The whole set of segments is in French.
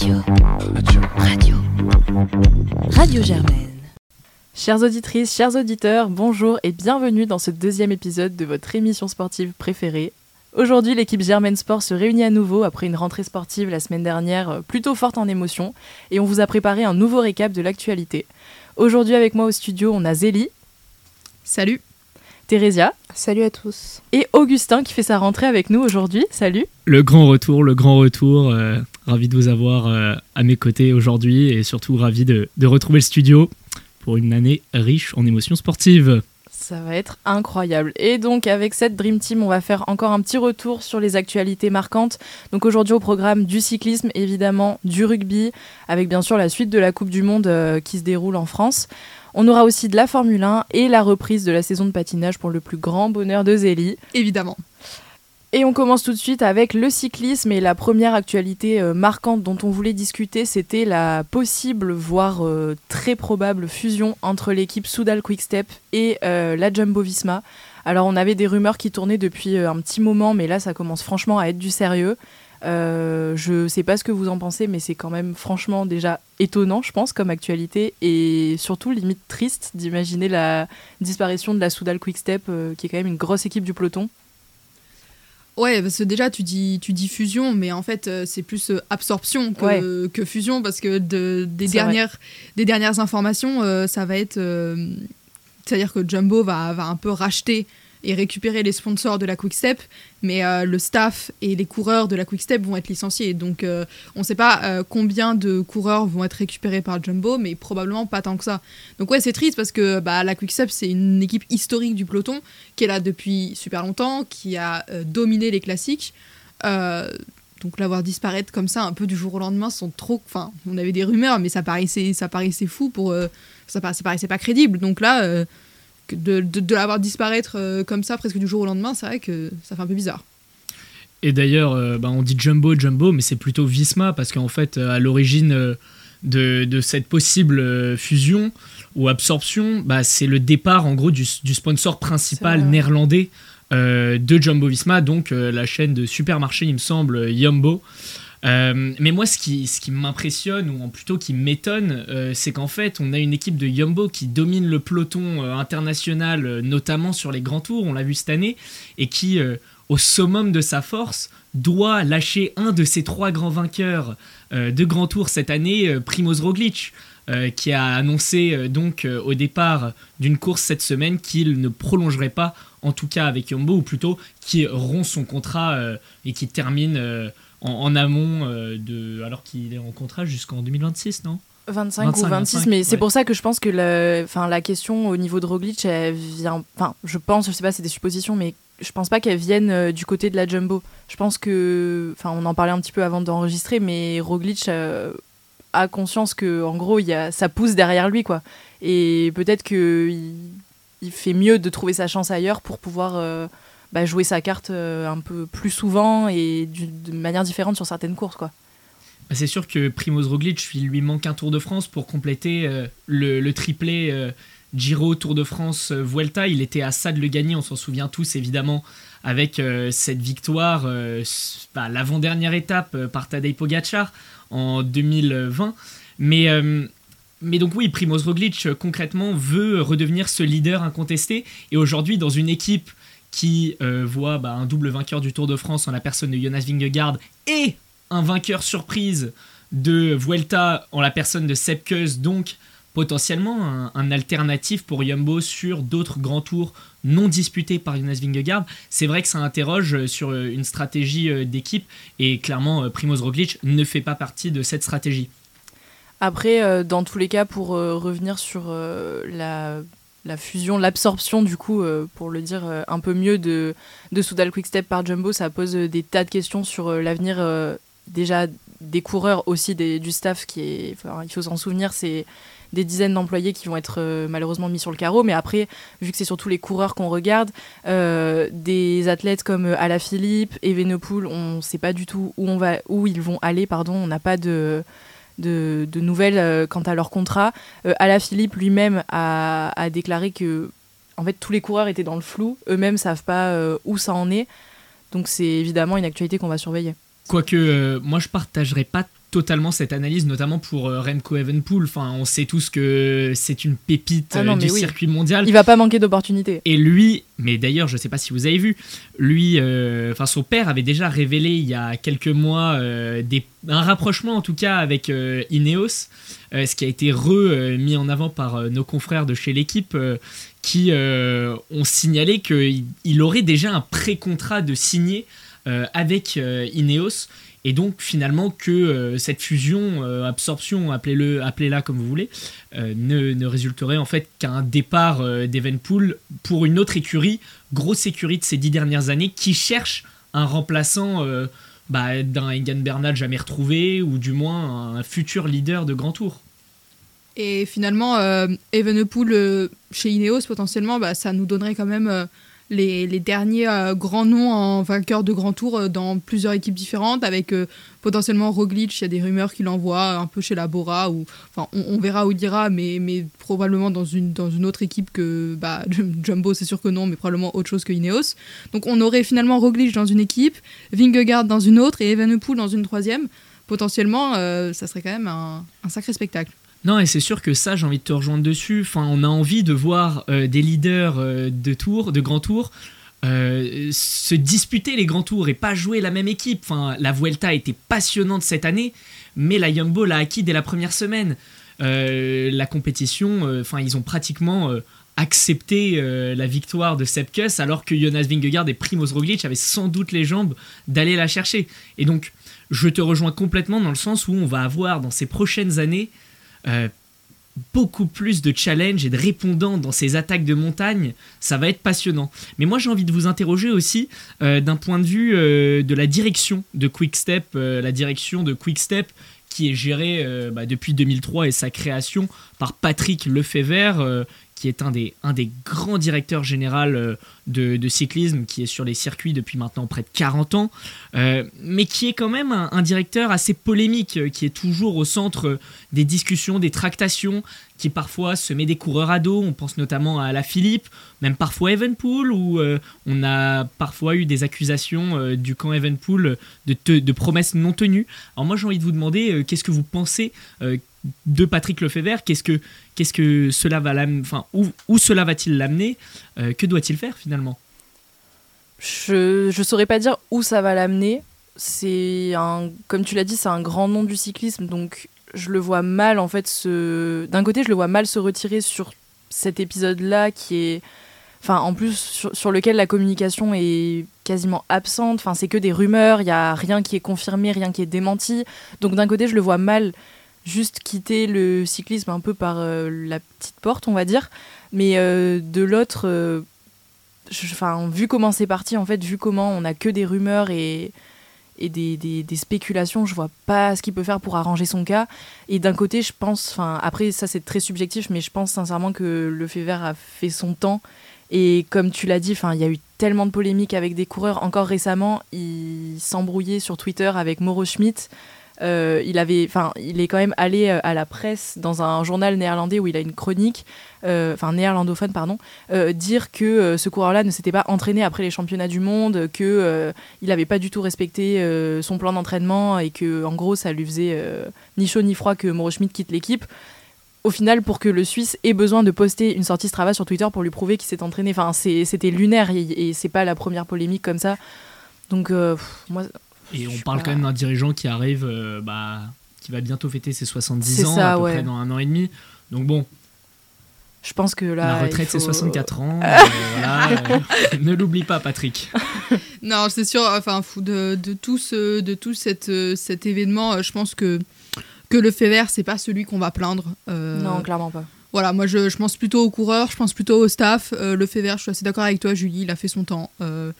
Radio. Radio. Radio Germaine. Chères auditrices, chers auditeurs, bonjour et bienvenue dans ce deuxième épisode de votre émission sportive préférée. Aujourd'hui, l'équipe Germaine Sport se réunit à nouveau après une rentrée sportive la semaine dernière euh, plutôt forte en émotions et on vous a préparé un nouveau récap de l'actualité. Aujourd'hui avec moi au studio, on a Zélie. Salut. Thérésia. Salut à tous. Et Augustin qui fait sa rentrée avec nous aujourd'hui. Salut. Le grand retour, le grand retour. Euh, ravi de vous avoir euh, à mes côtés aujourd'hui et surtout ravi de, de retrouver le studio pour une année riche en émotions sportives. Ça va être incroyable. Et donc avec cette Dream Team, on va faire encore un petit retour sur les actualités marquantes. Donc aujourd'hui au programme du cyclisme, évidemment du rugby, avec bien sûr la suite de la Coupe du Monde euh, qui se déroule en France. On aura aussi de la Formule 1 et la reprise de la saison de patinage pour le plus grand bonheur de Zélie. Évidemment. Et on commence tout de suite avec le cyclisme et la première actualité euh, marquante dont on voulait discuter, c'était la possible, voire euh, très probable fusion entre l'équipe Soudal Quickstep et euh, la Jumbo Visma. Alors on avait des rumeurs qui tournaient depuis un petit moment, mais là ça commence franchement à être du sérieux. Je sais pas ce que vous en pensez, mais c'est quand même franchement déjà étonnant, je pense, comme actualité, et surtout limite triste d'imaginer la disparition de la Soudal Quickstep, qui est quand même une grosse équipe du peloton. Ouais, parce que déjà tu dis, tu dis fusion, mais en fait euh, c'est plus euh, absorption que, Ouais. que fusion, parce que de, des, dernières, des dernières informations, euh, ça va être... euh, C'est-à-dire que Jumbo va, va un peu racheter et récupérer les sponsors de la Quickstep, mais euh, le staff et les coureurs de la Quickstep vont être licenciés. Donc euh, on ne sait pas euh, combien de coureurs vont être récupérés par Jumbo, mais probablement pas tant que ça. Donc ouais, c'est triste parce que bah, la Quickstep, c'est une équipe historique du peloton qui est là depuis super longtemps, qui a dominé les classiques. Donc l'avoir disparaître comme ça un peu du jour au lendemain sont trop enfin on avait des rumeurs mais ça paraissait ça paraissait fou pour ça, par- ça paraissait pas crédible donc là de, de, de l'avoir disparaître euh, comme ça presque du jour au lendemain c'est vrai que ça fait un peu bizarre Et d'ailleurs, euh, bah, on dit Jumbo, Jumbo, mais c'est plutôt Visma parce qu'en fait, euh, à l'origine de, de cette possible fusion ou absorption, bah, c'est le départ en gros du, du sponsor principal néerlandais euh, de Jumbo Visma, donc euh, la chaîne de supermarché, il me semble, Yumbo. Euh, mais moi, ce qui, ce qui m'impressionne, ou plutôt qui m'étonne, euh, c'est qu'en fait, on a une équipe de Yumbo qui domine le peloton euh, international, notamment sur les grands tours, on l'a vu cette année, et qui, au summum de sa force, doit lâcher un de ses trois grands vainqueurs de grands tours cette année, Primoz Roglic, qui a annoncé donc au départ d'une course cette semaine qu'il ne prolongerait pas, en tout cas avec Yumbo, ou plutôt qui rompt son contrat et qui termine en, en amont euh, de, alors qu'il est en contrat jusqu'en 2026, non? 25, 25, ou 26, 25, mais c'est pour ça que je pense que la, la question au niveau de Roglic, elle vient. Enfin, je pense, je sais pas, c'est des suppositions, mais je pense pas qu'elle vienne euh, du côté de la Jumbo. Je pense que. Enfin, on en parlait un petit peu avant d'enregistrer, mais Roglic euh, a conscience que, en gros, il y a, ça pousse derrière lui, quoi. Et peut-être qu'il il fait mieux de trouver sa chance ailleurs pour pouvoir. euh, bah, jouer sa carte euh, un peu plus souvent et de manière différente sur certaines courses quoi. Bah, C'est sûr que Primoz Roglic, il lui manque un Tour de France pour compléter euh, le, triplé euh, Giro, Tour de France, Vuelta. Il était à ça de le gagner, on s'en souvient tous évidemment, avec cette victoire, bah, l'avant-dernière étape par Tadej Pogacar en 2020. Mais, mais donc oui, Primoz Roglic concrètement veut redevenir ce leader incontesté. Et aujourd'hui, dans une équipe qui euh, voit bah, un double vainqueur du Tour de France en la personne de Jonas Vingegaard et un vainqueur surprise de Vuelta en la personne de Sepp donc potentiellement un, alternatif pour Jumbo sur d'autres grands tours non disputés par Jonas Vingegaard. C'est vrai que ça interroge euh, sur euh, une stratégie d'équipe et clairement Primoz Roglic ne fait pas partie de cette stratégie. Après, dans tous les cas, pour revenir sur la, la fusion, l'absorption, du coup, euh, pour le dire euh, un peu mieux, de, de Soudal Quickstep par Jumbo, ça pose euh, des tas de questions sur l'avenir déjà des coureurs, aussi du staff, qui est, il faut s'en souvenir, c'est des dizaines d'employés qui vont être malheureusement mis sur le carreau. Mais après, vu que c'est surtout les coureurs qu'on regarde, des athlètes comme Alaphilippe, Evenepoel, on ne sait pas du tout où, on va, où ils vont aller, pardon, on n'a pas de de, nouvelles euh, quant à leur contrat. Euh, Alaphilippe lui-même a, déclaré que en fait, tous les coureurs étaient dans le flou, eux-mêmes savent pas euh, où ça en est. Donc c'est évidemment une actualité qu'on va surveiller. Quoique, moi je partagerais pas totalement cette analyse, notamment pour euh, Remco Evenpool. Enfin, on sait tous que c'est une pépite Ah non, euh, du oui. circuit mondial. Il va pas manquer d'opportunités. Et lui, mais d'ailleurs, je sais pas si vous avez vu, lui, euh, enfin son père avait déjà révélé il y a quelques mois euh, des, un rapprochement en tout cas avec euh, Ineos, ce qui a été remis en avant par nos confrères de chez l'équipe qui ont signalé qu'il il aurait déjà un pré-contrat de signer avec Ineos. Et donc finalement que euh, cette fusion, euh, absorption, appelez-le, appelez-la comme vous voulez, euh, ne, ne résulterait en fait qu'un départ euh, d'Evenpool pour une autre écurie, grosse écurie de ces dix dernières années, qui cherche un remplaçant bah, d'un Egan Bernal jamais retrouvé, ou du moins un futur leader de Grand Tour. Et finalement, euh, chez Ineos, potentiellement, bah, ça nous donnerait quand même les, derniers euh, grands noms en vainqueur de Grand Tour euh, dans plusieurs équipes différentes, avec euh, potentiellement Roglic, il y a des rumeurs qu'il envoie un peu chez la Bora, ou, enfin, on, verra où il ira, mais, mais probablement dans une, dans une autre équipe que bah, Jumbo, c'est sûr que non, mais probablement autre chose que Ineos. Donc on aurait finalement Roglic dans une équipe, Vingegaard dans une autre et Evenepoel dans une troisième. Potentiellement, euh, ça serait quand même un sacré spectacle. Non, et c'est sûr que ça, j'ai envie de te rejoindre dessus. Enfin, on a envie de voir euh, des leaders euh, de tour, de grands tours, euh, se disputer les grands tours et pas jouer la même équipe. Enfin, la Vuelta a été passionnante cette année, mais la Jumbo l'a acquis dès la première semaine. La compétition, enfin, ils ont pratiquement accepté la victoire de Sepkus, alors que Jonas Vingegaard et Primoz Roglic avaient sans doute les jambes d'aller la chercher. Et donc, je te rejoins complètement dans le sens où on va avoir dans ces prochaines années euh, beaucoup plus de challenges et de répondants dans ces attaques de montagne, ça va être passionnant. Mais moi j'ai envie de vous interroger aussi euh, d'un point de vue euh, de la direction de Quickstep, la direction de Quickstep qui est gérée bah, depuis 2003 et sa création par Patrick Lefebvre, qui est un des, un des grands directeurs généraux euh, de, cyclisme, qui est sur les circuits depuis maintenant près de 40 ans, euh, mais qui est quand même un, directeur assez polémique, euh, qui est toujours au centre des discussions, des tractations, qui parfois se met des coureurs à dos. On pense notamment à la Philippe, même parfois Evenpool, où on a parfois eu des accusations du camp Evenpool de, de promesses non tenues. Alors moi j'ai envie de vous demander qu'est-ce que vous pensez de Patrick Lefebvre Qu'est-ce que qu'est-ce que cela va l'am- enfin où, où cela va-t-il l'amener Euh, Que doit-il faire finalement? Je, je saurais pas dire où ça va l'amener. C'est un, comme tu l'as dit, c'est un grand nom du cyclisme, donc je le vois mal en fait se. D'un côté, je le vois mal se retirer sur cet épisode-là qui est, enfin, en plus sur, sur lequel la communication est quasiment absente. Enfin, c'est que des rumeurs. Il y a rien qui est confirmé, rien qui est démenti. Donc d'un côté, je le vois mal juste quitter le cyclisme un peu par euh, la petite porte, on va dire. Mais euh, de l'autre, euh, enfin, vu comment c'est parti, en fait, vu comment on a que des rumeurs et, et des, des- spéculations, je vois pas ce qu'il peut faire pour arranger son cas. Et d'un côté, je pense, enfin, après, ça c'est très subjectif, mais je pense sincèrement que le fait a fait son temps. Et comme tu l'as dit, il y a eu tellement de polémiques avec des coureurs. Encore récemment, il s'embrouillait sur Twitter avec Mauro Schmidt. Euh, il avait, enfin, il est quand même allé euh, à la presse dans un journal néerlandais où il a une chronique, euh, enfin néerlandophone pardon, dire que ce coureur-là ne s'était pas entraîné après les championnats du monde, euh, il n'avait pas du tout respecté son plan d'entraînement et que en gros ça lui faisait ni chaud ni froid que Mauro Schmidt quitte l'équipe. Au final, pour que le Suisse ait besoin de poster une sortie Strava sur Twitter pour lui prouver qu'il s'est entraîné, enfin c'était lunaire et, et c'est pas la première polémique comme ça. Donc moi, Et on parle pas. quand même d'un dirigeant qui arrive, euh, bah, qui va bientôt fêter ses 70 C'est ans, ça, à peu ouais. près dans un an et demi. Donc bon, je pense que là, la retraite c'est faut- 64 ans. euh, voilà, euh, ne l'oublie pas, Patrick. Non, c'est sûr, enfin, fou de, de tout, ce, de tout cette, cet événement, je pense que, que le fait vert, c'est pas celui qu'on va plaindre. Euh, Non, clairement pas. Voilà, moi je, je pense plutôt aux coureurs, je pense plutôt au staff. Euh, le fait vert, je suis assez d'accord avec toi, Julie, il a fait son temps. Euh,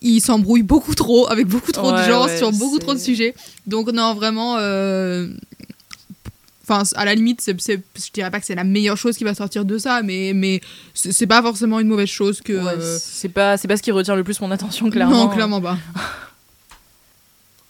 il s'embrouille beaucoup trop avec beaucoup trop de gens ouais, sur beaucoup trop de sujets. Donc, non, vraiment. euh, Enfin, à la limite, c'est, c'est- je dirais pas que c'est la meilleure chose qui va sortir de ça, mais, mais c'est, c'est pas forcément une mauvaise chose que. Ouais, euh, c'est pas c'est pas ce qui retient le plus mon attention clairement. Non, clairement pas.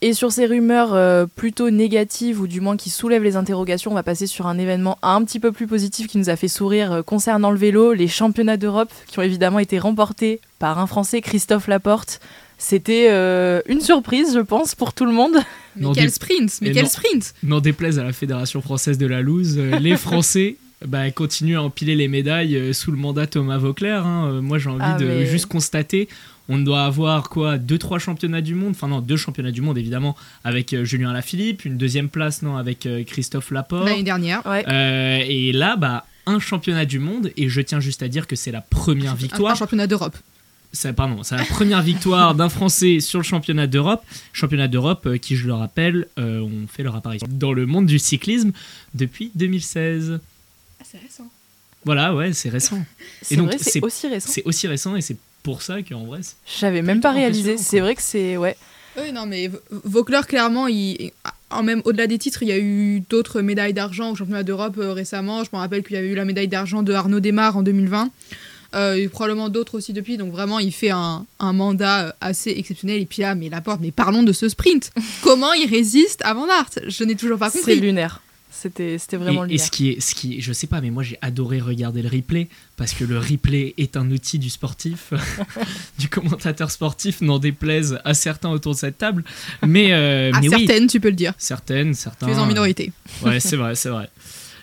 Et sur ces rumeurs euh, plutôt négatives ou du moins qui soulèvent les interrogations, on va passer sur un événement un petit peu plus positif qui nous a fait sourire euh, concernant le vélo, les championnats d'Europe qui ont évidemment été remportés par un Français, Christophe Laporte. C'était euh, une surprise, je pense, pour tout le monde. Mais Non, quel des- sprint Mais Et quel non. sprint N'en déplaise à la Fédération française de la loose, euh, les Français bah, continuent à empiler les médailles sous le mandat Thomas Vauclair. hein. Moi, j'ai envie Ah, de mais- juste constater, on doit avoir quoi Deux, trois championnats du monde Enfin non, deux championnats du monde évidemment avec euh, Julien Lafilippe, une deuxième place non avec euh, Christophe Laporte. L'année dernière. Ouais. Euh, et là, bah, un championnat du monde, et je tiens juste à dire que c'est la première Un, un victoire. championnat d'Europe. C'est, pardon, c'est la première victoire d'un Français sur le championnat d'Europe. Championnat d'Europe euh, qui, je le rappelle, euh, ont fait leur apparition dans le monde du cyclisme depuis 2016. Ah, c'est récent. Voilà, ouais, c'est récent. C'est donc, vrai, c'est c'est- aussi récent. C'est aussi récent et c'est pour ça qu'en vrai, c'est- J'avais même pas réalisé. C'est vrai que c'est. Ouais. Oui, non, mais V- Vauclair, clairement, il... en même au-delà des titres, il y a eu d'autres médailles d'argent au championnat d'Europe euh, récemment. Je me rappelle qu'il y avait eu la médaille d'argent de Arnaud Desmar en 2020. Euh, et probablement d'autres aussi depuis. Donc vraiment, il fait un, un mandat euh, assez exceptionnel. Et puis là, mais Laporte, mais parlons de ce sprint. Comment il résiste à Van Aert Je n'ai toujours pas C'est compris. lunaire. C'était vraiment et, et ce qui est, ce qui est- je sais pas, mais moi j'ai adoré regarder le replay parce que le replay est un outil du sportif, du commentateur sportif, n'en déplaise à certains autour de cette table. Mais, euh, À mais oui, certaines, tu peux le dire. certaines, certains. Tu es en minorité. Ouais, c'est vrai, c'est vrai.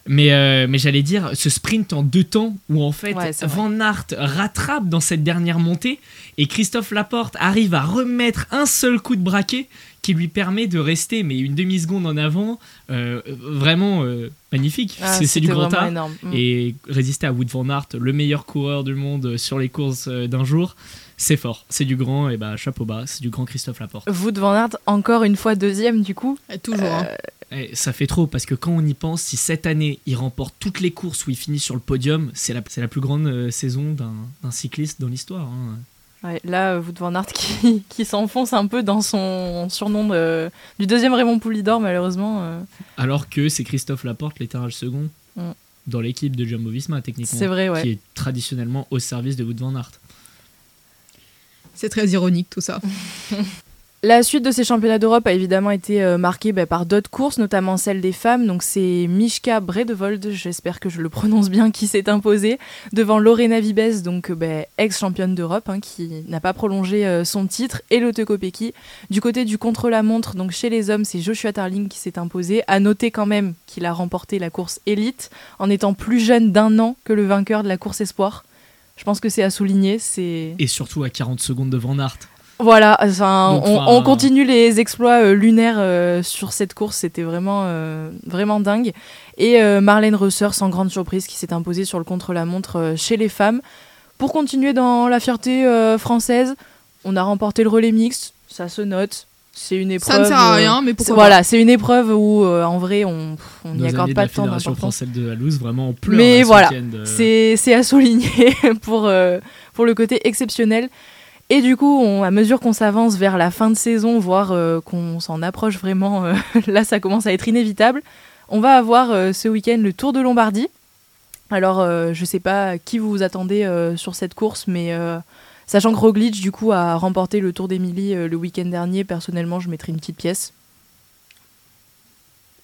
Mais, euh, mais j'allais dire, ce sprint en deux temps, où en fait Ouais. Van Aert rattrape dans cette dernière montée, et Christophe Laporte arrive à remettre un seul coup de braquet qui lui permet de rester mais une demi-seconde en avant, euh, vraiment euh, magnifique. Ah, c'est c'est du grand art. énorme. Mm. Et résister à Wood Van Aert, le meilleur coureur du monde sur les courses euh, d'un jour, c'est fort. C'est du grand, et bah chapeau bas, c'est du grand Christophe Laporte. Wout van Aert, encore une fois deuxième, du coup. Euh, Toujours. hein. Eh, ça fait trop parce que quand on y pense, si cette année il remporte toutes les courses où il finit sur le podium, c'est la, c'est la plus grande euh, saison d'un d'un cycliste dans l'histoire. hein. Ouais, là, Wout van Aert qui, qui s'enfonce un peu dans son surnom de- du deuxième Raymond Poulidor, malheureusement. euh, Alors que c'est Christophe Laporte, l'étirage second, Mm. dans l'équipe de Jumbo Visma techniquement, C'est vrai, ouais. qui est traditionnellement au service de Wout van Aert. C'est très ironique tout ça. La suite de ces championnats d'Europe a évidemment été euh, marquée bah, par d'autres courses, notamment celle des femmes. Donc c'est Mishka Bredevold, j'espère que je le prononce bien, qui s'est imposée devant Lorena Vibes, donc euh, bah, ex-championne d'Europe, hein, qui n'a pas prolongé euh, son titre, et Lotte Kopecky. Du côté du contre-la-montre, donc chez les hommes, c'est Joshua Tarling qui s'est imposé. À noter quand même qu'il a remporté la course élite en étant plus jeune d'un an que le vainqueur de la course espoir. Je pense que c'est à souligner. C'est Et surtout à 40 secondes de Van Aert. Voilà, enfin, Donc, on, enfin, on continue les exploits euh, lunaires euh, sur cette course, c'était vraiment, euh, vraiment dingue. Et euh, Marlène Reusser, sans grande surprise, qui s'est imposée sur le contre-la-montre euh, chez les femmes. Pour continuer dans la fierté euh, française, on a remporté le relais mixte, ça se note. C'est une épreuve. Ça ne sert à euh, rien, mais pourquoi voilà, c'est une épreuve où euh, en vrai on n'y accorde pas de temps Fédération d'importance. française de la loose, vraiment en pleurs. Mais voilà, week-end, euh. C'est c'est à souligner pour, euh, pour le côté exceptionnel. Et du coup, à mesure qu'on s'avance vers la fin de saison, voire euh, qu'on s'en approche vraiment, euh, là ça commence à être inévitable, on va avoir euh, ce week-end le Tour de Lombardie. Alors, je sais pas qui vous vous attendez sur cette course, mais sachant que Roglic, du coup, a remporté le Tour d'Émilie euh, le week-end dernier, personnellement, je mettrai une petite pièce.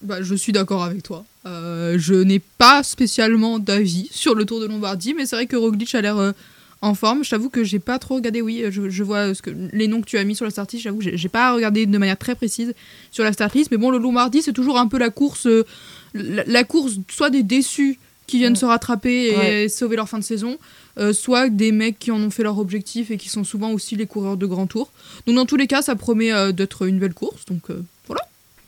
Bah, je suis d'accord avec toi. Je n'ai pas spécialement d'avis sur le Tour de Lombardie, mais c'est vrai que Roglic a l'air en forme. Je t'avoue que j'ai pas trop regardé. Oui, je, je vois ce que, les noms que tu as mis sur la startlist. J'avoue, que j'ai pas regardé de manière très précise sur la startlist. Mais bon, le Lombardie, c'est toujours un peu la course, euh, la, la course soit des déçus qui viennent Ouais. se rattraper et Ouais. sauver leur fin de saison, euh, soit des mecs qui en ont fait leur objectif et qui sont souvent aussi les coureurs de grand tour. Donc dans tous les cas, ça promet euh, d'être une belle course. Donc euh, voilà.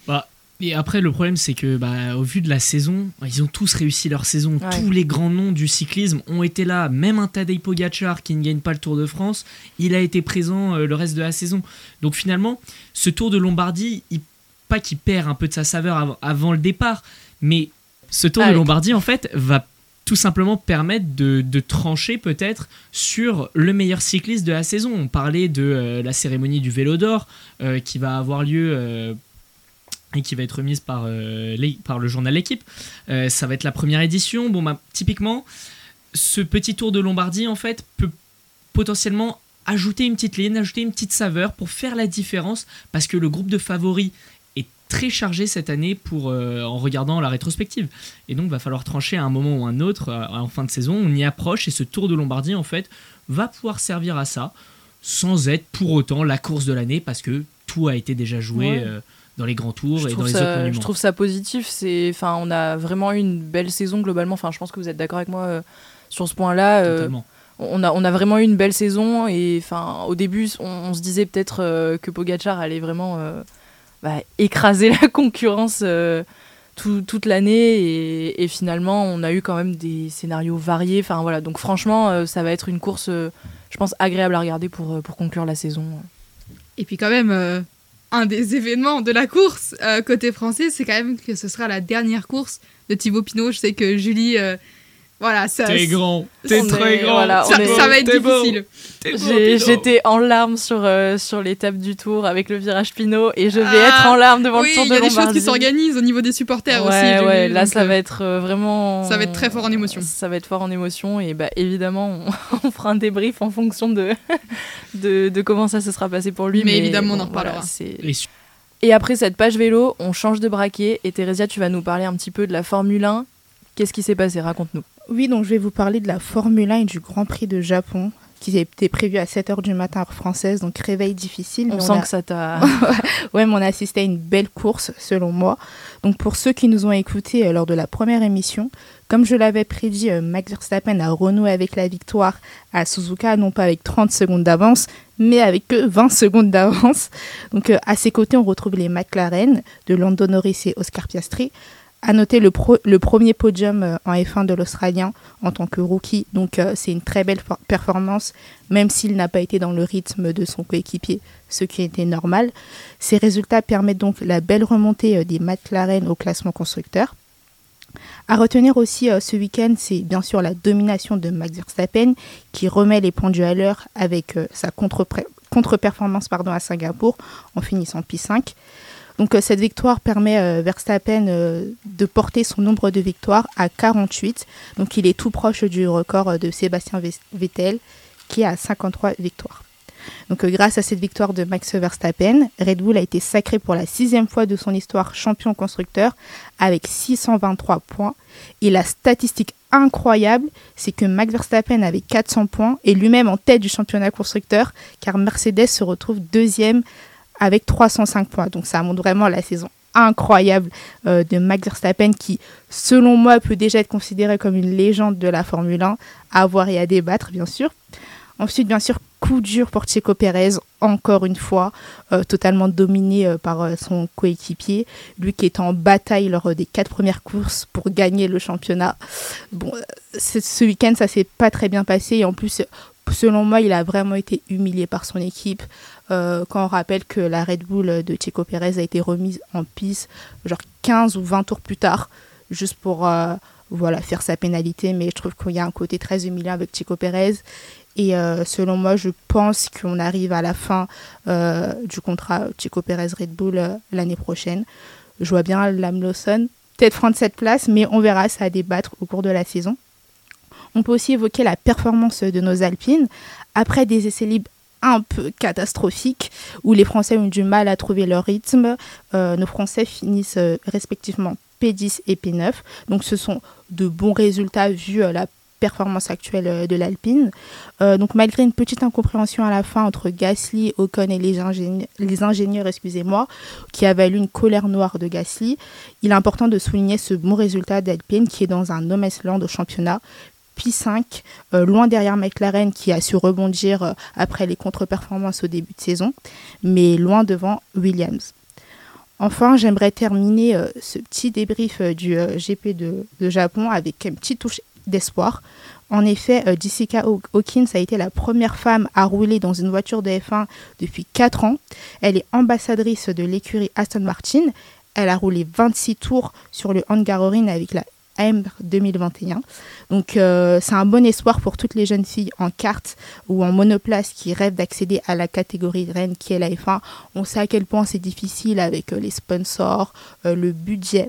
Bah, et après, le problème, c'est que, bah, au vu de la saison, ils ont tous réussi leur saison. Ouais. Tous les grands noms du cyclisme ont été là. Même un Tadej Pogacar qui ne gagne pas le Tour de France, il a été présent euh, le reste de la saison. Donc finalement, ce Tour de Lombardie, il- pas qu'il perd un peu de sa saveur av- avant le départ, mais ce Tour de. Lombardie, en fait, va tout simplement permettre de, de trancher peut-être sur le meilleur cycliste de la saison. On parlait de euh, la cérémonie du Vélo d'Or euh, qui va avoir lieu et qui va être remise par, euh, les- par le journal L'équipe. Euh, ça va être la première édition. Bon, bah, typiquement, ce petit tour de Lombardie, en fait, peut potentiellement ajouter une petite ligne, ajouter une petite saveur pour faire la différence parce que le groupe de favoris est très chargé cette année pour, euh, en regardant la rétrospective. Et donc, va falloir trancher à un moment ou un autre en fin de saison. On y approche et ce tour de Lombardie, en fait, va pouvoir servir à ça. sans être pour autant la course de l'année parce que tout a été déjà joué dans les grands tours et dans les autres monuments. Je trouve ça positif. C'est, enfin, on a vraiment eu une belle saison globalement. Enfin, je pense que vous êtes d'accord avec moi sur ce point-là. Totalement on a, on a vraiment eu une belle saison et enfin au début on, se disait peut-être euh, que Pogachar allait vraiment euh, bah, écraser la concurrence euh, toute l'année et, finalement on a eu quand même des scénarios variés enfin voilà donc franchement ça va être une course je pense agréable à regarder pour, pour conclure la saison et puis quand même un des événements de la course côté français. C'est quand même que ce sera la dernière course de Thibaut Pinot. Je sais que Julie voilà, ça. T'es grand, t'es très grand. ça, va être difficile. J'étais en larmes sur, euh, sur l'étape du tour avec le virage Pinot et je vais ah, être en larmes devant le tour de Lombardie. Il y a des choses qui s'organisent au niveau des supporters aussi. Ouais, là ça va euh, être euh, vraiment. Ça va être très fort en émotion. Ça va être fort en émotion et bah évidemment on, fera un débrief en fonction de, de, de, comment ça se sera passé pour lui. Mais, évidemment on en reparlera. et après cette page vélo, on change de braquet et Thérésia, tu vas nous parler un petit peu de la Formule 1. Qu'est-ce qui s'est passé? Raconte-nous. Oui, donc je vais vous parler de la Formule 1 et du Grand Prix de Japon qui était prévu à 7h du matin heure française, donc réveil difficile. On sent que ça t'a... ouais, mais on a assisté à une belle course, selon moi. Donc pour ceux qui nous ont écoutés euh, lors de la première émission, comme je l'avais prédit, euh, Max Verstappen a renoué avec la victoire à Suzuka, non pas avec 30 secondes d'avance, mais avec que 20 secondes d'avance. Donc euh, à ses côtés, on retrouve les McLaren de Lando Norris et Oscar Piastri, noter le, le premier podium euh, en F1 de l'Australien en tant que rookie, donc euh, c'est une très belle performance, même s'il n'a pas été dans le rythme de son coéquipier, ce qui était normal. Ces résultats permettent donc la belle remontée euh, des McLaren au classement constructeur. À retenir aussi ce week-end, c'est bien sûr la domination de Max Verstappen qui remet les pendus à l'heure avec sa contre-performance à Singapour en finissant P5. Donc euh, cette victoire permet euh, Verstappen euh, de porter son nombre de victoires à 48. Donc il est tout proche du record de Sébastien Vettel qui a 53 victoires. Donc grâce à cette victoire de Max Verstappen, Red Bull a été sacré pour la sixième fois de son histoire champion constructeur avec 623 points. Et la statistique incroyable, c'est que Max Verstappen avait 400 points et lui-même en tête du championnat constructeur, car Mercedes se retrouve deuxième avec 305 points. Donc ça montre vraiment la saison incroyable euh, de Max Verstappen qui, selon moi, peut déjà être considéré comme une légende de la Formule 1, à voir et à débattre, bien sûr. Ensuite, bien sûr, coup dur pour Checo Pérez, encore une fois, euh, totalement dominé euh, par son coéquipier, lui qui est en bataille lors des quatre premières courses pour gagner le championnat. Bon, ce week-end, ça s'est pas très bien passé et en plus, selon moi, il a vraiment été humilié par son équipe. Euh, quand on rappelle que la Red Bull de Checo Pérez a été remise en piste genre 15 ou 20 tours plus tard, juste pour euh, voilà, faire sa pénalité. Mais je trouve qu'il y a un côté très humiliant avec Checo Pérez. Et euh, selon moi, je pense qu'on arrive à la fin du contrat Checo Pérez-Red Bull l'année prochaine. Je vois bien Lam Lawson peut-être prendre cette place, mais on verra ça à débattre au cours de la saison. On peut aussi évoquer la performance de nos Alpines. Après des essais libres un peu catastrophiques où les Français ont du mal à trouver leur rythme. Euh, nos Français finissent euh, respectivement P10 et P9. Donc ce sont de bons résultats vu euh, la performance actuelle de l'Alpine. donc malgré une petite incompréhension à la fin entre Gasly, Ocon et les ingénieurs, excusez-moi, qui a valu une colère noire de Gasly, il est important de souligner ce bon résultat d'Alpine qui est dans un no land au championnat 5 euh, loin derrière McLaren qui a su rebondir euh, après les contre-performances au début de saison, mais loin devant Williams. Enfin, j'aimerais terminer euh, ce petit débrief du GP de, Japon avec une petite touche d'espoir. En effet, Jessica Hawkins a été la première femme à rouler dans une voiture de F1 depuis 4 ans. Elle est ambassadrice de l'écurie Aston Martin. Elle a roulé 26 tours sur le Hungaroring avec la M 2021. Donc euh, c'est un bon espoir pour toutes les jeunes filles en carte ou en monoplace qui rêvent d'accéder à la catégorie reine qui est la F1. On sait à quel point c'est difficile avec euh, les sponsors, euh, le budget.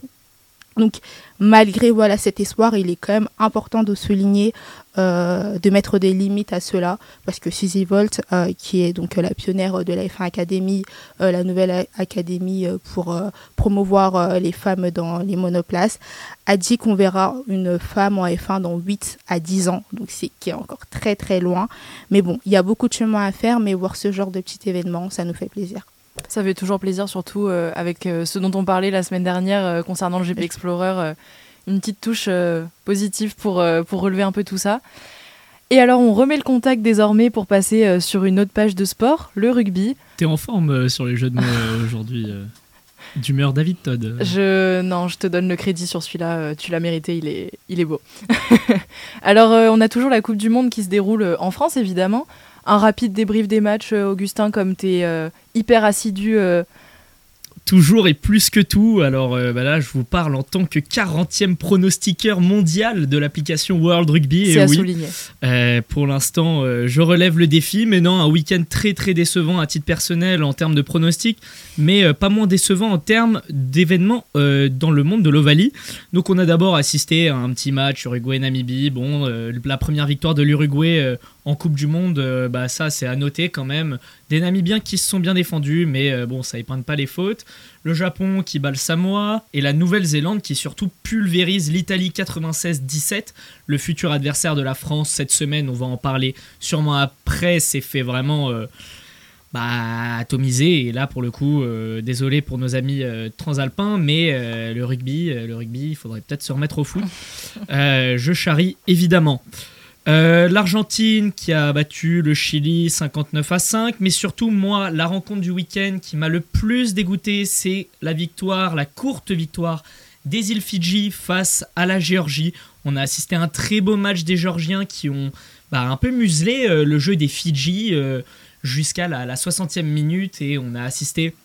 Donc malgré voilà cet espoir, il est quand même important de souligner, euh, de mettre des limites à cela, parce que Suzy Volt, euh, qui est donc la pionnière de la F1 Academy, euh, la nouvelle académie pour promouvoir les femmes dans les monoplaces, a dit qu'on verra une femme en F1 dans 8 à 10 ans, donc c'est qui est encore très très loin. Mais bon, il y a beaucoup de chemin à faire, mais voir ce genre de petit événement, ça nous fait plaisir. Ça fait toujours plaisir, surtout euh, avec euh, ce dont on parlait la semaine dernière euh, concernant le GP Explorer, une petite touche positive pour, pour relever un peu tout ça. Et alors, on remet le contact désormais pour passer sur une autre page de sport, le rugby. T'es en forme sur les jeux de mots aujourd'hui D'humeur David Todd. Je non, je te donne le crédit sur celui-là. Tu l'as mérité, il est, il est beau. Alors, on a toujours la Coupe du Monde qui se déroule en France, évidemment un rapide débrief des matchs, Augustin, comme tu es euh, hyper assidu euh, toujours et plus que tout. Alors bah là, je vous parle en tant que 40e pronostiqueur mondial de l'application World Rugby. C'est à souligner. pour l'instant, je relève le défi, mais non, un week-end très très décevant à titre personnel en termes de pronostics, mais pas moins décevant en termes d'événements dans le monde de l'Ovalie. Donc on a d'abord assisté à un petit match Uruguay-Namibie. Bon, la première victoire de l'Uruguay en Coupe du Monde, euh, bah ça c'est à noter quand même. Des Namibiens qui se sont bien défendus, mais euh, bon, ça épargne pas les fautes. Le Japon qui bat le Samoa et la Nouvelle-Zélande qui surtout pulvérise l'Italie 96-17, le futur adversaire de la France cette semaine. On va en parler sûrement après. C'est fait vraiment euh, bah, atomiser. Et là, pour le coup, désolé pour nos amis transalpins, mais le rugby, le rugby, il faudrait peut-être se remettre au foot. je charrie évidemment. Euh, L'Argentine qui a battu le Chili 59 à 5, mais surtout moi, la rencontre du week-end qui m'a le plus dégoûté, c'est la victoire, la courte victoire des îles Fidji face à la Géorgie. On a assisté à un très beau match des Géorgiens qui ont bah, un peu muselé euh, le jeu des Fidji euh, jusqu'à la, la, 60e minute et on a assisté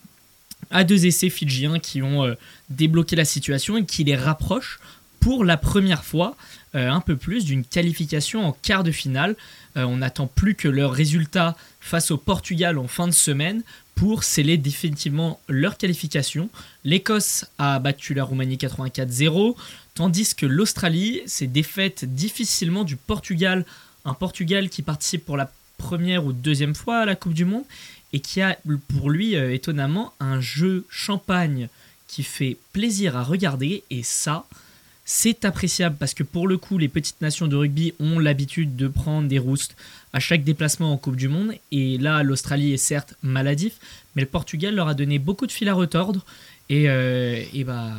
à deux essais fidjiens qui ont débloqué la situation et qui les rapprochent pour la première fois euh, un peu plus d'une qualification en quart de finale. Euh, on n'attend plus que leur résultat face au Portugal en fin de semaine pour sceller définitivement leur qualification. L'Écosse a battu la Roumanie 84-0, tandis que l'Australie s'est défaite difficilement du Portugal, un Portugal qui participe pour la première ou deuxième fois à la Coupe du Monde et qui a pour lui euh, étonnamment un jeu champagne qui fait plaisir à regarder et ça c'est appréciable parce que pour le coup, les petites nations de rugby ont l'habitude de prendre des roustes à chaque déplacement en Coupe du Monde. Et là, l'Australie est certes maladif, mais le Portugal leur a donné beaucoup de fil à retordre. Et, euh, bah,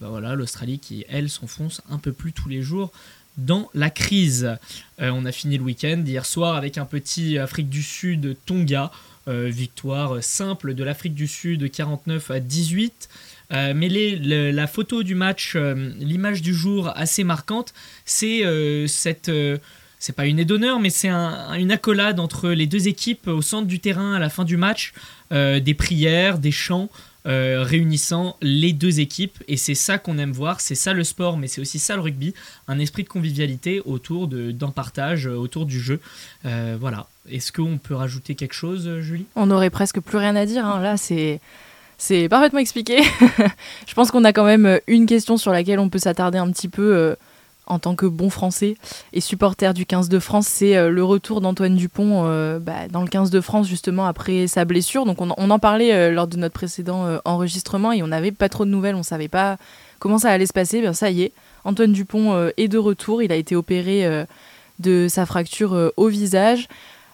bah voilà, l'Australie qui, elle, s'enfonce un peu plus tous les jours dans la crise. Euh, on a fini le week-end hier soir avec un petit Afrique du Sud Tonga. Euh, victoire simple de l'Afrique du Sud 49 à 18. Euh, mais la photo du match, euh, l'image du jour assez marquante, c'est euh, cette c'est pas une aide d'honneur, mais c'est une accolade entre les deux équipes au centre du terrain à la fin du match, des prières, des chants réunissant les deux équipes. Et c'est ça qu'on aime voir, c'est ça le sport, mais c'est aussi ça le rugby, un esprit de convivialité autour d'un partage, autour du jeu. voilà. Est-ce qu'on peut rajouter quelque chose, Julie? On n'aurait presque plus rien à dire. Hein. Là, c'est c'est parfaitement expliqué. je pense qu'on a quand même euh, une question sur laquelle on peut s'attarder un petit peu euh, en tant que bon français et supporter du 15 de France. C'est euh, le retour d'Antoine Dupont bah, dans le 15 de France justement après sa blessure. Donc on, en parlait lors de notre précédent enregistrement et on n'avait pas trop de nouvelles. On savait pas comment ça allait se passer. Bien, ça y est, Antoine Dupont est de retour. Il a été opéré de sa fracture au visage.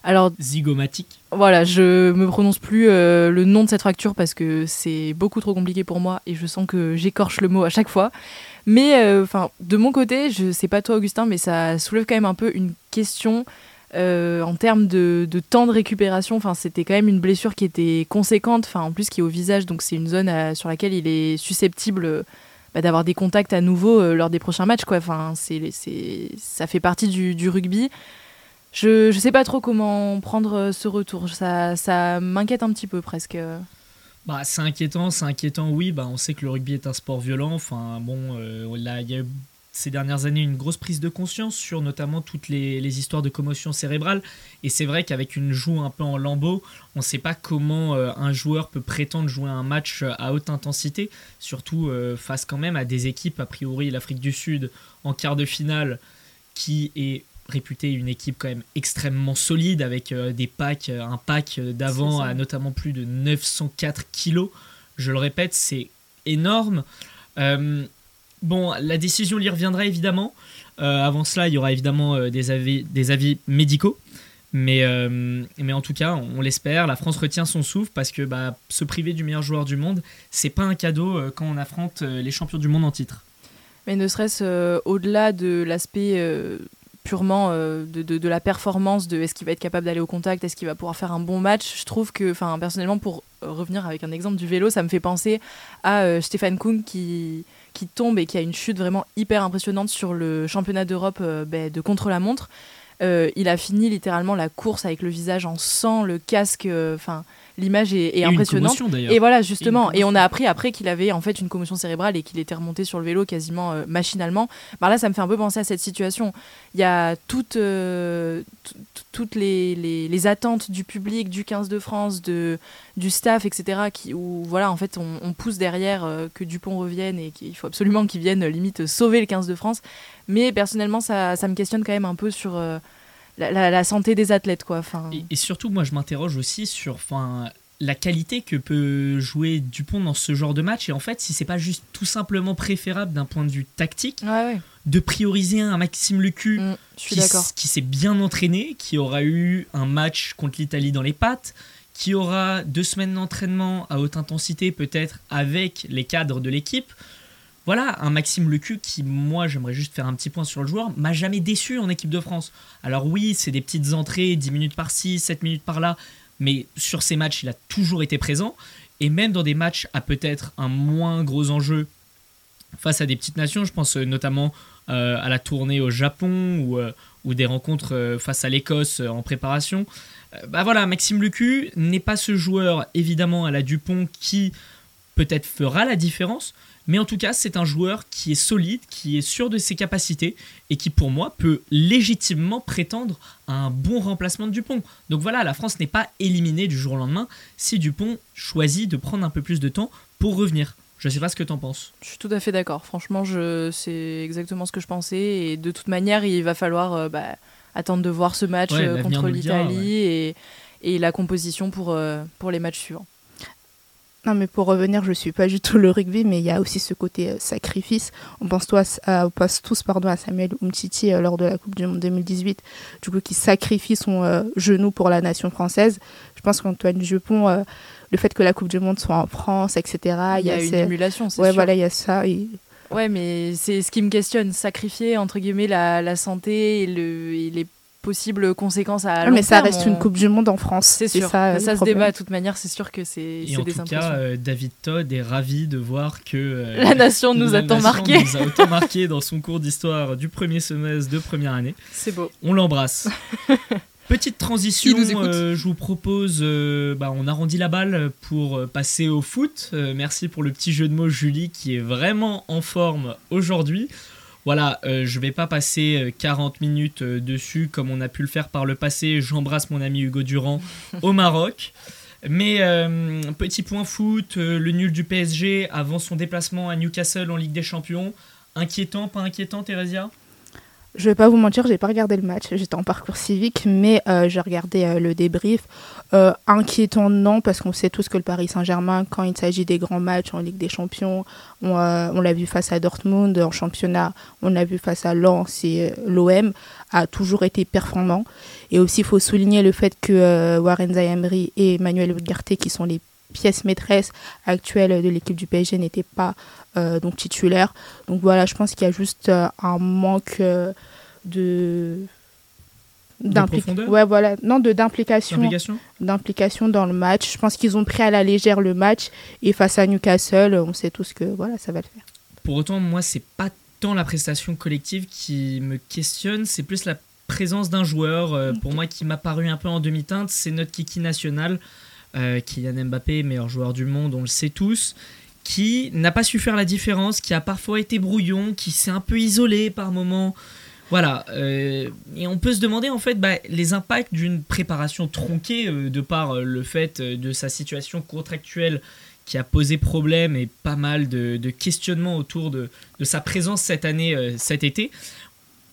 Alors, Zygomatique. Voilà, je me prononce plus euh, le nom de cette fracture parce que c'est beaucoup trop compliqué pour moi et je sens que j'écorche le mot à chaque fois. Mais euh, enfin, de mon côté, je sais pas toi Augustin, mais ça soulève quand même un peu une question euh, en termes de, temps de récupération. Enfin, c'était quand même une blessure qui était conséquente, enfin en plus qui est au visage, donc c'est une zone sur laquelle il est susceptible bah, d'avoir des contacts à nouveau lors des prochains matchs. Enfin, c'est, ça fait partie du rugby. Je ne sais pas trop comment prendre euh, ce retour. Ça, ça m'inquiète un petit peu presque. Bah, c'est inquiétant, c'est inquiétant, oui. Bah, on sait que le rugby est un sport violent. Enfin, bon, euh, là, ces dernières années une grosse prise de conscience sur notamment toutes les, histoires de commotion cérébrale. Et c'est vrai qu'avec une joue un peu en lambeau, on ne sait pas comment euh, un joueur peut prétendre jouer un match à haute intensité, surtout face quand même à des équipes, a priori l'Afrique du Sud en quart de finale, qui est réputée une équipe quand même extrêmement solide avec euh, des packs, un pack d'avant à notamment plus de 904 kilos. Je le répète, c'est énorme. Bon, la décision lui reviendra évidemment. Euh, avant cela, il y aura évidemment euh, des, avis, des avis médicaux. Mais, euh, mais en tout cas, on, l'espère. La France retient son souffle parce que bah, se priver du meilleur joueur du monde, c'est pas un cadeau quand on affronte les champions du monde en titre. Mais ne serait-ce au-delà de l'aspect purement de, de, la performance, de est-ce qu'il va être capable d'aller au contact, est-ce qu'il va pouvoir faire un bon match, je trouve que, enfin, personnellement, pour revenir avec un exemple du vélo, ça me fait penser à Stéphane Kuhn qui qui tombe et qui a une chute vraiment hyper impressionnante sur le championnat d'Europe euh, ben, de contre-la-montre. Euh, il a fini littéralement la course avec le visage en sang, le casque, euh, enfin l'image est, impressionnante. et voilà, justement. Et, on a appris après qu'il avait en fait une commotion cérébrale et qu'il était remonté sur le vélo quasiment euh, machinalement. Bah là, ça me fait un peu penser à cette situation. Il y a toutes, euh, toutes les, les, attentes du public, du 15 de France, de, du staff, etc. Qui, où voilà, en fait, on, pousse derrière euh, que Dupont revienne et qu'il faut absolument qu'il vienne limite sauver le 15 de France. Mais personnellement, ça, ça me questionne quand même un peu sur la, santé des athlètes. Quoi. Enfin... Et, surtout, moi, je m'interroge aussi sur la qualité que peut jouer Dupont dans ce genre de match. Et en fait, si c'est pas juste tout simplement préférable d'un point de vue tactique, de prioriser un Maxime Lecu mmh, qui, qui s'est bien entraîné, qui aura eu un match contre l'Italie dans les pattes, qui aura deux semaines d'entraînement à haute intensité peut-être avec les cadres de l'équipe voilà, un Maxime Lecu qui, moi, j'aimerais juste faire un petit point sur le joueur, m'a jamais déçu en équipe de France. Alors oui, c'est des petites entrées, 10 minutes par-ci, 7 minutes par-là, mais sur ces matchs, il a toujours été présent. Et même dans des matchs à peut-être un moins gros enjeu face à des petites nations, je pense notamment euh, à la tournée au Japon ou, euh, des rencontres euh, face à l'Écosse en préparation. bah voilà, Maxime Lecu n'est pas ce joueur, évidemment, à la Dupont qui peut-être fera la différence, mais en tout cas, c'est un joueur qui est solide, qui est sûr de ses capacités et qui, pour moi, peut légitimement prétendre à un bon remplacement de Dupont. Donc voilà, la France n'est pas éliminée du jour au lendemain si Dupont choisit de prendre un peu plus de temps pour revenir. Je ne sais pas ce que tu en penses. Je suis tout à fait d'accord. Franchement, je... c'est exactement ce que je pensais. Et de toute manière, il va falloir euh, bah, attendre de voir ce match euh, contre l'Italie et, et, la composition pour, euh, pour les matchs suivants. Non, mais pour revenir, je suis pas du tout le rugby, mais il y a aussi ce côté euh, sacrifice. On pense, tous, à, on pense tous pardon, à Samuel Umtiti euh, lors de la Coupe du Monde 2018, du coup, qui sacrifie son euh, genou pour la nation française. Je pense qu'Antoine Dupont, le fait que la Coupe du Monde soit en France, etc. Il y, a, une émulation, c'est ouais, voilà, il y a ça. Ouais, mais c'est ce qui me questionne, sacrifier entre guillemets la, la santé et, le, et les possibles conséquences à long Mais ça reste une Coupe du Monde en France. C'est sûr. Ça, ça se débat de toute manière. C'est sûr que c'est Et en tout cas, euh, David Todd est ravi de voir que euh, la nation nous a tant marqué. nous a autant marqué dans son cours d'histoire du premier semestre de première année. C'est beau. On l'embrasse. Petite transition, euh, je vous propose, bah, on arrondit la balle pour passer au foot. merci pour le petit jeu de mots, Julie, qui est vraiment en forme aujourd'hui. Voilà, euh, je vais pas passer 40 euh, minutes euh, dessus comme on a pu le faire par le passé. J'embrasse mon ami Hugo Durand au Maroc. Mais petit point foot, le nul du PSG avant son déplacement à Newcastle en Ligue des Champions. Inquiétant, pas inquiétant, Thérésia? Je vais pas vous mentir, j'ai pas regardé le match, j'étais en parcours civique, mais euh, j'ai regardé euh, le débrief. Euh, inquiétant, non, parce qu'on sait tous que le Paris Saint-Germain, quand il s'agit des grands matchs en Ligue des Champions, on, l'a vu face à Dortmund en championnat, on l'a vu face à Lens et l'OM, a toujours été performant. Et aussi, il faut souligner le fait que Warren Zayamri et Emmanuel Ugarte, qui sont les pièces maîtresses actuelles de l'équipe du PSG, n'étaient pas donc titulaire. Donc voilà, je pense qu'il y a juste euh, un manque euh, de d'implication ouais voilà. Non de d'implication. D'implication. Dans le match. Je pense qu'ils ont pris à la légère le match. Et face à Newcastle on sait tous que voilà ça va le faire. Pour autant moi c'est pas tant la prestation collective qui me questionne. C'est plus la présence d'un joueur pour moi qui m'a paru un peu en demi-teinte. C'est notre kiki national Kylian Mbappé meilleur joueur du monde on le sait tous qui n'a pas su faire la différence, qui a parfois été brouillon, qui s'est un peu isolé par moments. Voilà, euh, et on peut se demander en fait bah, les impacts d'une préparation tronquée euh, de par euh, le fait de sa situation contractuelle qui a posé problème et pas mal de, questionnements autour de, de, sa présence cette année, cet été.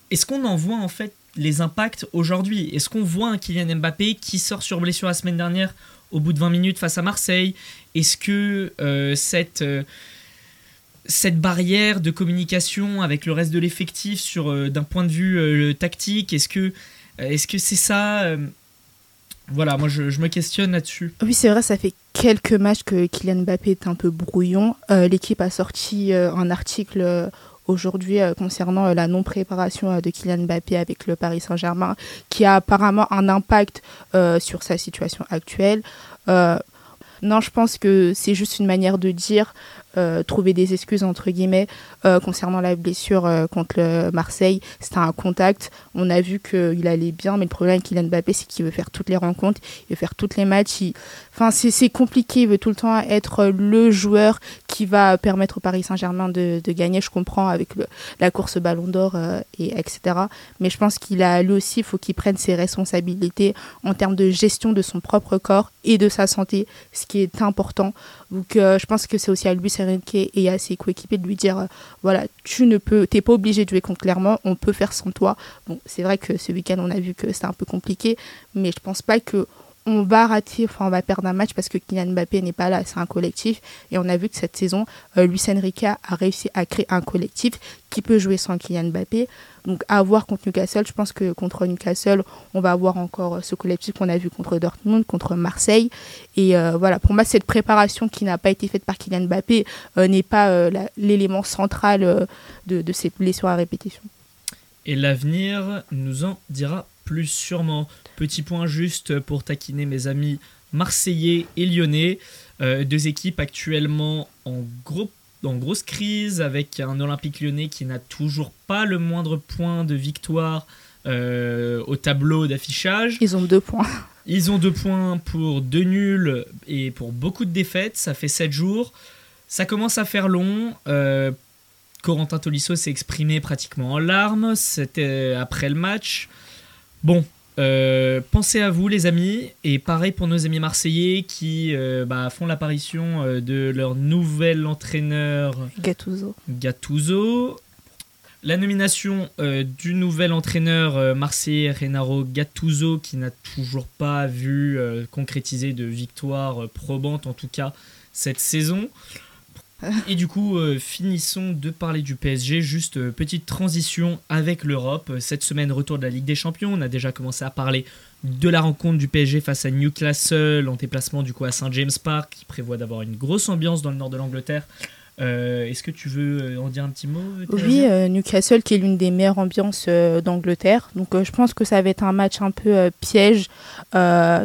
Est-ce qu'on en voit en fait les impacts aujourd'hui? Est-ce qu'on voit un Kylian Mbappé qui sort sur blessure la semaine dernière au bout de 20 minutes face à Marseille? Est-ce que cette cette barrière de communication avec le reste de l'effectif sur euh, d'un point de vue euh, tactique Est-ce que euh, est-ce que c'est ça Voilà, moi je, me questionne là-dessus. Oui, c'est vrai, ça fait quelques matchs que Kylian Mbappé est un peu brouillon. L'équipe a sorti un article aujourd'hui concernant la non-préparation de Kylian Mbappé avec le Paris Saint-Germain, qui a apparemment un impact sur sa situation actuelle. Non, je pense que c'est juste une manière de dire euh, trouver des excuses entre guillemets euh, concernant la blessure euh, contre Marseille. C'était un contact. On a vu qu'il allait bien, mais le problème avec Kylian Mbappé, c'est qu'il veut faire toutes les rencontres, il veut faire toutes les matchs. Enfin, c'est compliqué. Il veut tout le temps être le joueur qui va permettre au Paris Saint-Germain de, gagner. Je comprends avec la course Ballon d'Or et etc. Mais je pense qu'il a lui aussi, il faut qu'il prenne ses responsabilités en termes de gestion de son propre corps et de sa santé, ce qui est important. Donc, je pense que c'est aussi à lui, et à ses coéquipiers de lui dire euh, voilà, tu ne peux, t'es pas obligé de jouer contre Clermont, on peut faire sans toi. Bon, c'est vrai que ce week-end, on a vu que c'était un peu compliqué, mais je pense pas que on va perdre un match parce que Kylian Mbappé n'est pas là, c'est un collectif. Et on a vu que cette saison, euh, Luis Enrique a réussi à créer un collectif qui peut jouer sans Kylian Mbappé. Donc à voir contre Newcastle, je pense que contre Newcastle, on va avoir encore euh, ce collectif qu'on a vu contre Dortmund, contre Marseille. Et euh, voilà, pour moi, cette préparation qui n'a pas été faite par Kylian Mbappé n'est pas l'élément central de, de ces blessures à répétition. Et l'avenir nous en dira plus sûrement. Petit point juste pour taquiner mes amis marseillais et lyonnais. Euh, deux équipes actuellement en, gros, en grosse crise avec un Olympique lyonnais qui n'a toujours pas le moindre point de victoire euh, au tableau d'affichage. Ils ont deux points. Ils ont deux points pour deux nuls et pour beaucoup de défaites. Ça fait sept jours. Ça commence à faire long. Euh, Corentin Tolisso s'est exprimé pratiquement en larmes. C'était après le match. Bon, euh, pensez à vous les amis, et pareil pour nos amis marseillais qui euh, bah, font l'apparition euh, de leur nouvel entraîneur Gattuso. Gattuso. La nomination du nouvel entraîneur marseillais Renaro Gattuso qui n'a toujours pas vu concrétiser de victoire probante en tout cas cette saison. Et du coup, euh, finissons de parler du PSG. Juste euh, petite transition avec l'Europe. Cette semaine, retour de la Ligue des Champions. On a déjà commencé à parler de la rencontre du PSG face à Newcastle en déplacement du coup à Saint James Park, qui prévoit d'avoir une grosse ambiance dans le nord de l'Angleterre. Euh, est-ce que tu veux euh, en dire un petit mot Oui, euh, Newcastle qui est l'une des meilleures ambiances d'Angleterre. Donc je pense que ça va être un match un peu piège.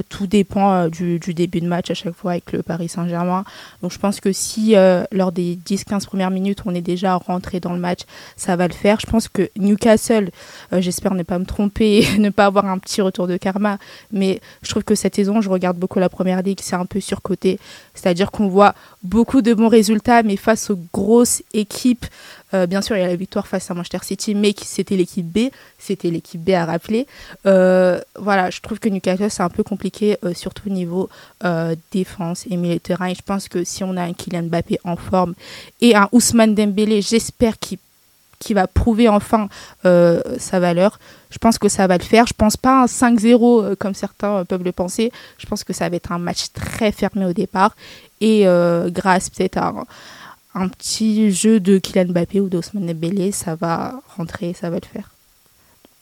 tout dépend du, début de match à chaque fois avec le Paris Saint-Germain. Donc je pense que si lors des 10-15 premières minutes on est déjà rentré dans le match, ça va le faire. Je pense que Newcastle, j'espère ne pas me tromper ne pas avoir un petit retour de karma, mais je trouve que cette saison, je regarde beaucoup la Première Ligue, c'est un peu surcoté. C'est-à-dire qu'on voit beaucoup de bons résultats, mais face aux grosses équipes, euh, bien sûr, il y a la victoire face à Manchester City, mais c'était l'équipe B, c'était l'équipe B à rappeler. Euh, voilà, je trouve que Newcastle, c'est un peu compliqué, euh, surtout au niveau défense et milieu terrain. Et je pense que si on a un Kylian Mbappé en forme et un Ousmane Dembélé, j'espère qu'il qui va prouver enfin sa valeur. Je pense que ça va le faire. Je pense pas un 5-0 comme certains peuvent le penser. Je pense que ça va être un match très fermé au départ et grâce peut-être à petit jeu de Kylian Mbappé ou d'Osman Dembélé, ça va rentrer, ça va le faire.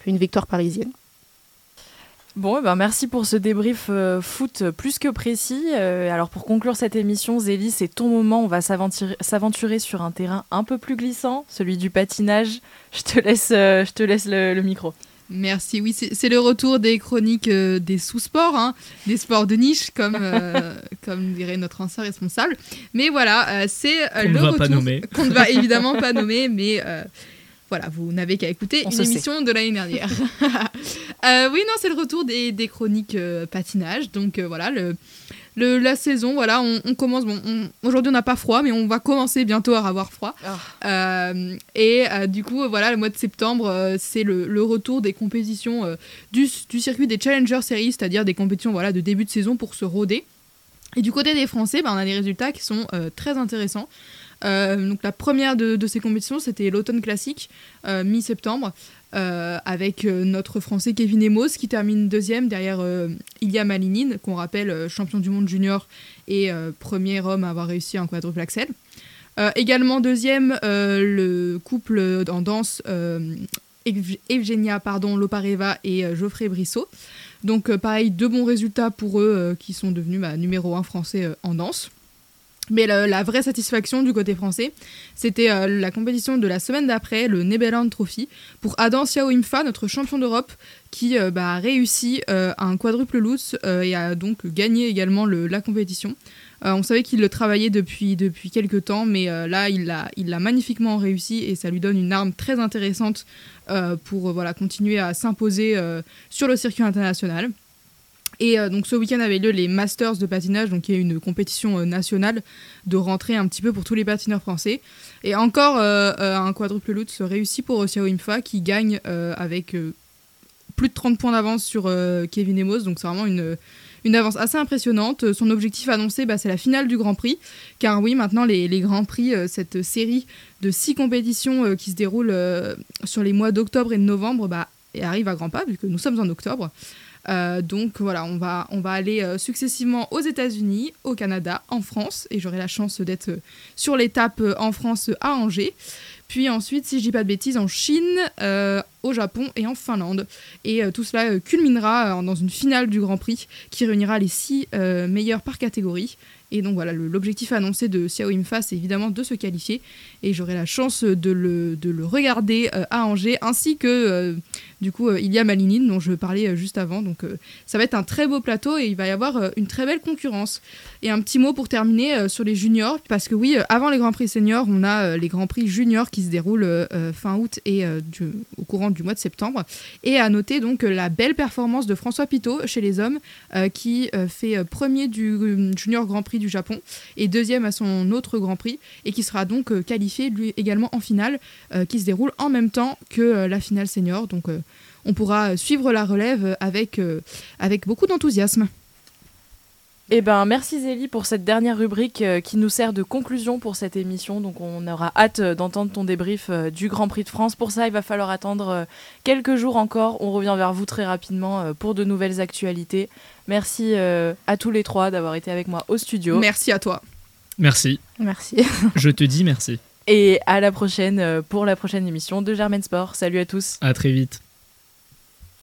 Une victoire parisienne. Bon, eh ben merci pour ce débrief euh, foot plus que précis. Euh, alors pour conclure cette émission, Zélie, c'est ton moment. On va s'aventurer sur un terrain un peu plus glissant, celui du patinage. Je te laisse, euh, je te laisse le micro. Merci, oui, c'est le retour des chroniques euh, des sous-sports, hein, des sports de niche, comme, euh, comme dirait notre ancien responsable. Mais voilà, euh, c'est le retour qu'on ne va évidemment pas nommer, mais voilà, vous n'avez qu'à écouter une émission de l'année dernière. oui, non, c'est le retour des, des chroniques patinage. Donc voilà, le, le, la saison, voilà, on, commence. Bon, aujourd'hui on n'a pas froid, mais on va commencer bientôt à avoir froid. Ah. et du coup, voilà, le mois de septembre, c'est le, retour des compétitions du, du, circuit des Challenger Series, c'est-à-dire des compétitions voilà, de début de saison pour se roder. Et du côté des Français, bah, on a des résultats qui sont très intéressants. Euh, donc la première de, ces compétitions, c'était l'automne classique, euh, mi-septembre, euh, avec notre Français Kevin Emos qui termine deuxième derrière Ilya Malinine, qu'on rappelle champion du monde junior et premier homme à avoir réussi un quadruple axel. également deuxième, le couple en danse Evgenia pardon, Lopareva et Geoffrey Brissot. Donc pareil, deux bons résultats pour eux qui sont devenus bah, numéro un français en danse. Mais la, vraie satisfaction du côté français, c'était euh, la compétition de la semaine d'après, le Nebeland Trophy, pour Adam Xiao Imfa, notre champion d'Europe, qui euh, bah, a réussi euh, un quadruple loose et a donc gagné également la compétition. on savait qu'il le travaillait depuis, depuis quelques temps, mais là, il l'a magnifiquement réussi et ça lui donne une arme très intéressante pour continuer à s'imposer sur le circuit international. Et euh, donc ce week-end avait lieu les Masters de patinage, donc qui est une compétition euh, nationale de rentrée un petit peu pour tous les patineurs français. Et encore euh, un quadruple loot se réussit pour Xiao Imfa qui gagne avec plus de 30 points d'avance sur Kevin Emos, donc c'est vraiment une, une avance assez impressionnante. Son objectif annoncé, bah, c'est la finale du Grand Prix, car oui, maintenant les, les Grands Prix, cette série de six compétitions qui se déroulent sur les mois d'octobre et de novembre, bah, arrive à grands pas, vu que nous sommes en octobre. Euh, donc voilà, on va, on va aller euh, successivement aux États-Unis, au Canada, en France, et j'aurai la chance d'être euh, sur l'étape en France à Angers. Puis ensuite, si je dis pas de bêtises, en Chine, au Japon et en Finlande. Et tout cela culminera dans une finale du Grand Prix qui réunira les six meilleurs par catégorie. Et donc voilà, l'objectif annoncé de Xiao Imfa, c'est évidemment de se qualifier. Et j'aurai la chance de le, de le regarder à Angers, ainsi que du coup, euh, il y a Malinine dont je parlais euh, juste avant. Donc euh, ça va être un très beau plateau et il va y avoir une très belle concurrence. Et un petit mot pour terminer sur les juniors, parce que oui, avant les Grands Prix seniors, on a les Grands Prix juniors qui se déroulent fin août et au courant du mois de septembre. Et à noter donc la belle performance de François Pitot chez les hommes, qui fait premier du Junior Grand Prix du Japon et deuxième à son autre Grand Prix, et qui sera donc qualifié lui également en finale, qui se déroule en même temps que la finale senior. Donc on pourra suivre la relève avec, euh, avec beaucoup d'enthousiasme. Eh ben, merci Zélie pour cette dernière rubrique euh, qui nous sert de conclusion pour cette émission. Donc, on aura hâte euh, d'entendre ton débrief du Grand Prix de France. Pour ça, il va falloir attendre quelques jours encore. On revient vers vous très rapidement pour de nouvelles actualités. Merci à tous les trois d'avoir été avec moi au studio. Merci à toi. Merci. Merci. Je te dis merci. Et à la prochaine pour la prochaine émission de Germaine Sport. Salut à tous. À très vite.